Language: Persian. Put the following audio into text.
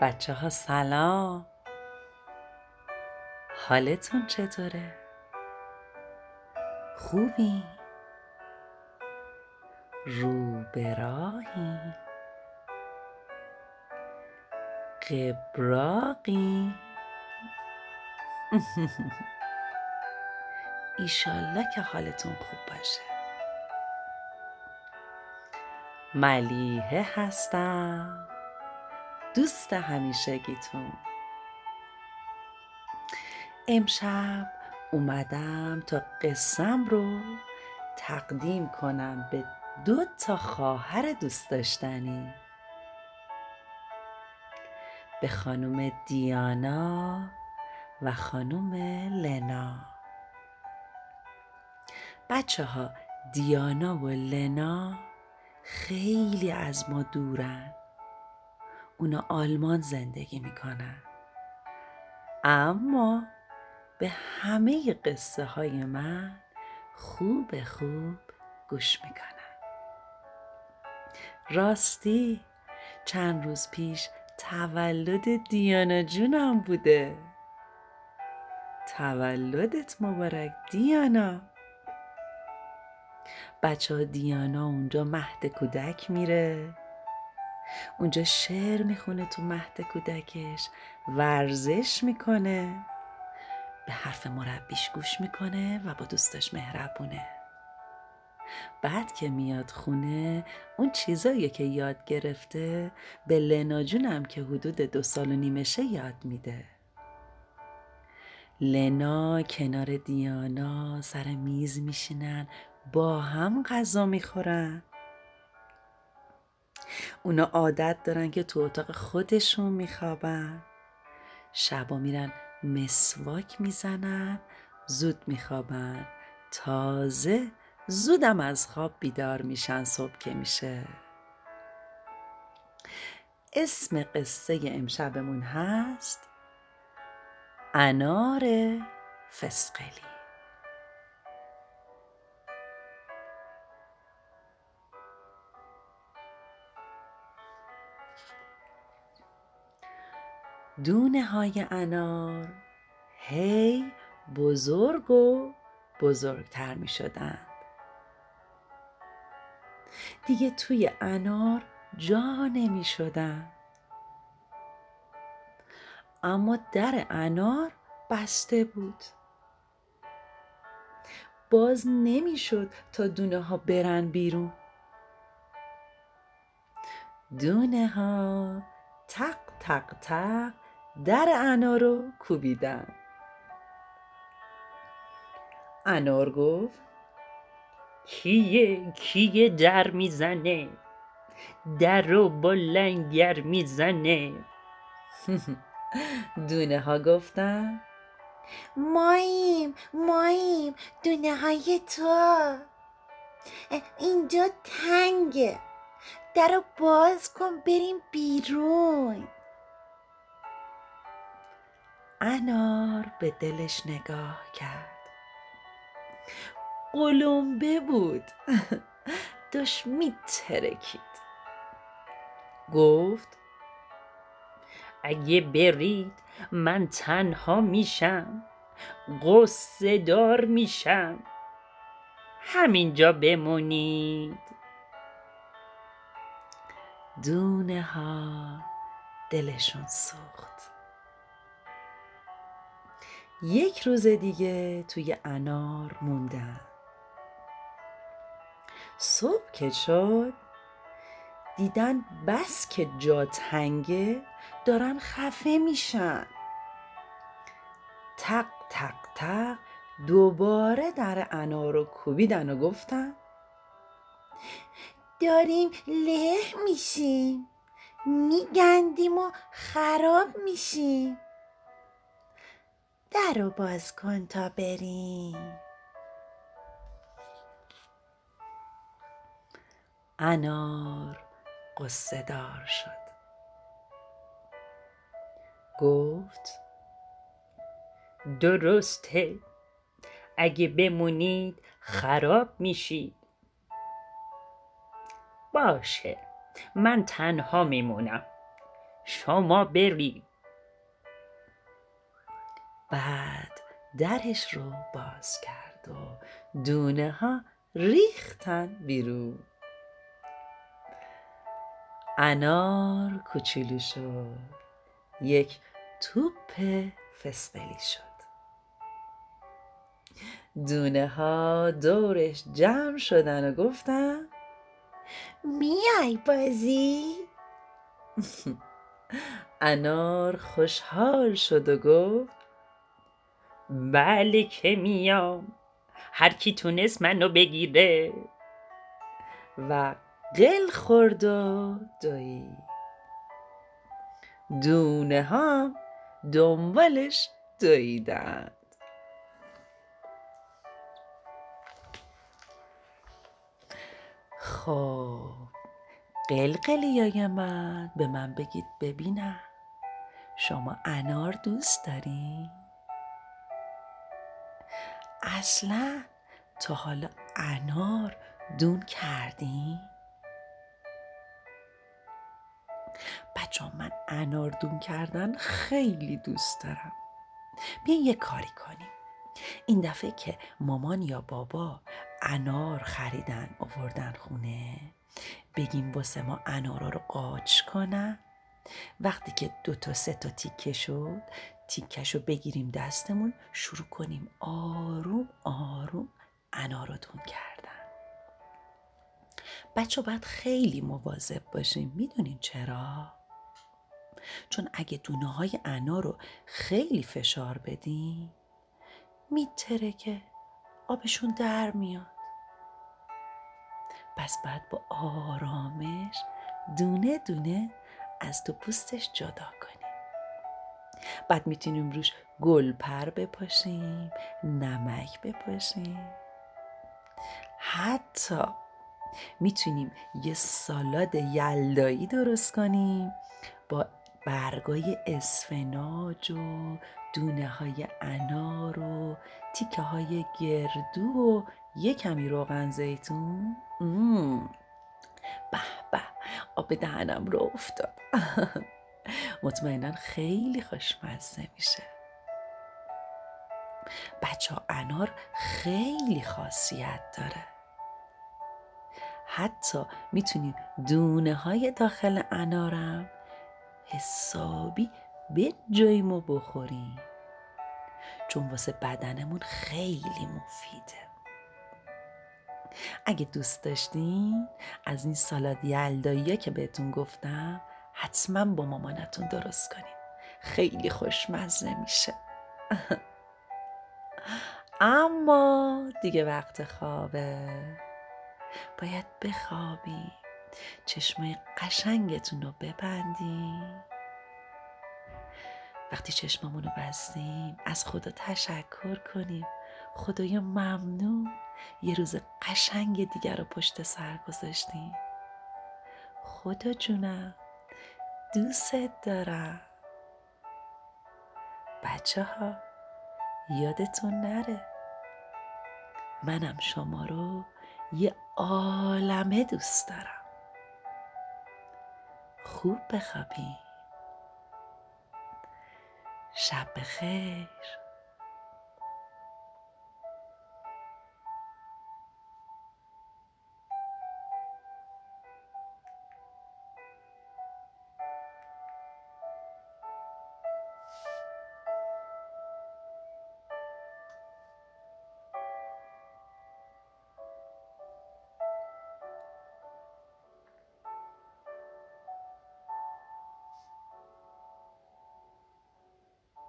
بچه ها سلام حالتون چطوره؟ خوبی؟ رو براهی؟ قبراقی؟ ایشالله که حالتون خوب باشه ملیحه هستم دوست همیشگیتون. امشب اومدم تا قسم رو تقدیم کنم به دو تا خواهر دوست داشتنی. به خانم دیانا و خانم لنا. بچه ها دیانا و لنا خیلی از ما دورن. اونا آلمان زندگی می‌کنن. اما به همه قصه های من خوب خوب گوش می‌کنن. راستی چند روز پیش تولد دیانا جونم بوده. تولدت مبارک دیانا. بچه دیانا اونجا مهد کودک میره. اونجا شعر می‌خونه تو مهد کودکش ورزش می‌کنه به حرف مربیش گوش می‌کنه و با دوستاش مهربونه. بعد که میاد خونه اون چیزایی که یاد گرفته به لنا جونم که حدود دو سال و نیمشه یاد میده. لنا کنار دیانا سر میز میشینن با هم غذا می‌خورن. اونا عادت دارن که تو اتاق خودشون میخوابن. شبا میرن مسواک می‌زنن زود میخوابن. تازه زودم از خواب بیدار میشن صبح که میشه. اسم قصه امشبمون هست انار فسقلی. دونه های انار هی بزرگ و بزرگتر می شدند. دیگه توی انار جا نمی شدن. اما در انار بسته بود. باز نمی‌شد تا دونه ها برن بیرون. دونه ها تق تق تق در انار رو کوبیدن انار گفت کیه کیه در می‌زنه؟ در رو با لنگر می‌زنه. دونه ها گفتن ماییم ماییم دونه های تو. اینجا تنگه. در رو باز کن بریم بیرون. انار به دلش نگاه کرد. قلمبه بود. داشت میترکید. گفت اگه برید من تنها میشم. قصه دار میشم. همینجا بمونید. دونه ها دلشون سوخت. یک روز دیگه توی انار موندن صبح که شد دیدن بس که جا تنگه دارن خفه میشن. تق تق تق دوباره در انار رو کوبیدن و گفتن داریم له میشیم میگندیم و خراب میشیم. در رو باز کن تا بریم. انار قصه دار شد. گفت درسته. اگه بمونید خراب میشید. باشه من تنها میمونم. شما برید. بعد درش رو باز کرد و دونه ها ریختن بیرون. انار کوچولو شد. یک توپ فسقلی شد. دونه ها دورش جمع شدن و گفتن میای بازی؟ انار خوشحال شد و گفت بله که میام. هر کی تونست منو بگیره. و قل خورد و دوید دونه ها دنبالش دویدند. خب قلقلیای من به من بگید ببینم. شما انار دوست دارین؟ اصلا تا حالا انار دون کردین؟ بچه من انار دون کردن خیلی دوست دارم. بیاین یه کاری کنیم. این دفعه که مامان یا بابا انار خریدن آوردن خونه بگیم واسه ما انارا رو قاچ کنن. وقتی که دو تا سه تا تیکه شد تیکش رو بگیریم دستمون شروع کنیم آروم آروم انار رو دون کردن بچه باید خیلی مواظب باشیم می‌دونین چرا؟ چون اگه دونه های انار رو خیلی فشار بدیم میتره که آبشون در میاد پس بعد با آرامش دونه دونه از تو پوستش جدا کنیم. بعد می‌تونیم روش گلپر بپاشیم نمک بپاشیم. حتی می‌تونیم یه سالاد یلدایی درست کنیم با برگای اسفناج و دونه های انار و تیکه های گردو و یه کمی روغن زیتون. آب دهنم رو افتاد. مطمئنا خیلی خوشمزه میشه. بچه انار خیلی خاصیت داره. حتی می‌تونیم دونه های داخل انارم حسابی بجاییم و بخوریم. چون واسه بدنمون خیلی مفیده. اگه دوست داشتین از این سالاد یلدایی که بهتون گفتم حتما با مامانتون درست کنیم خیلی خوشمزه میشه. اما دیگه وقت خوابه. باید بخوابی. چشمای قشنگتون رو ببندیم وقتی چشممون رو بستیم از خدا تشکر کنیم. خدایا ممنون. یه روز قشنگ دیگر رو پشت سر گذاشتیم خدا جونم دوست دارم. بچه ها یادتون نره. منم شما رو یه عالمه دوست دارم. خوب بخوابی. شب بخیر.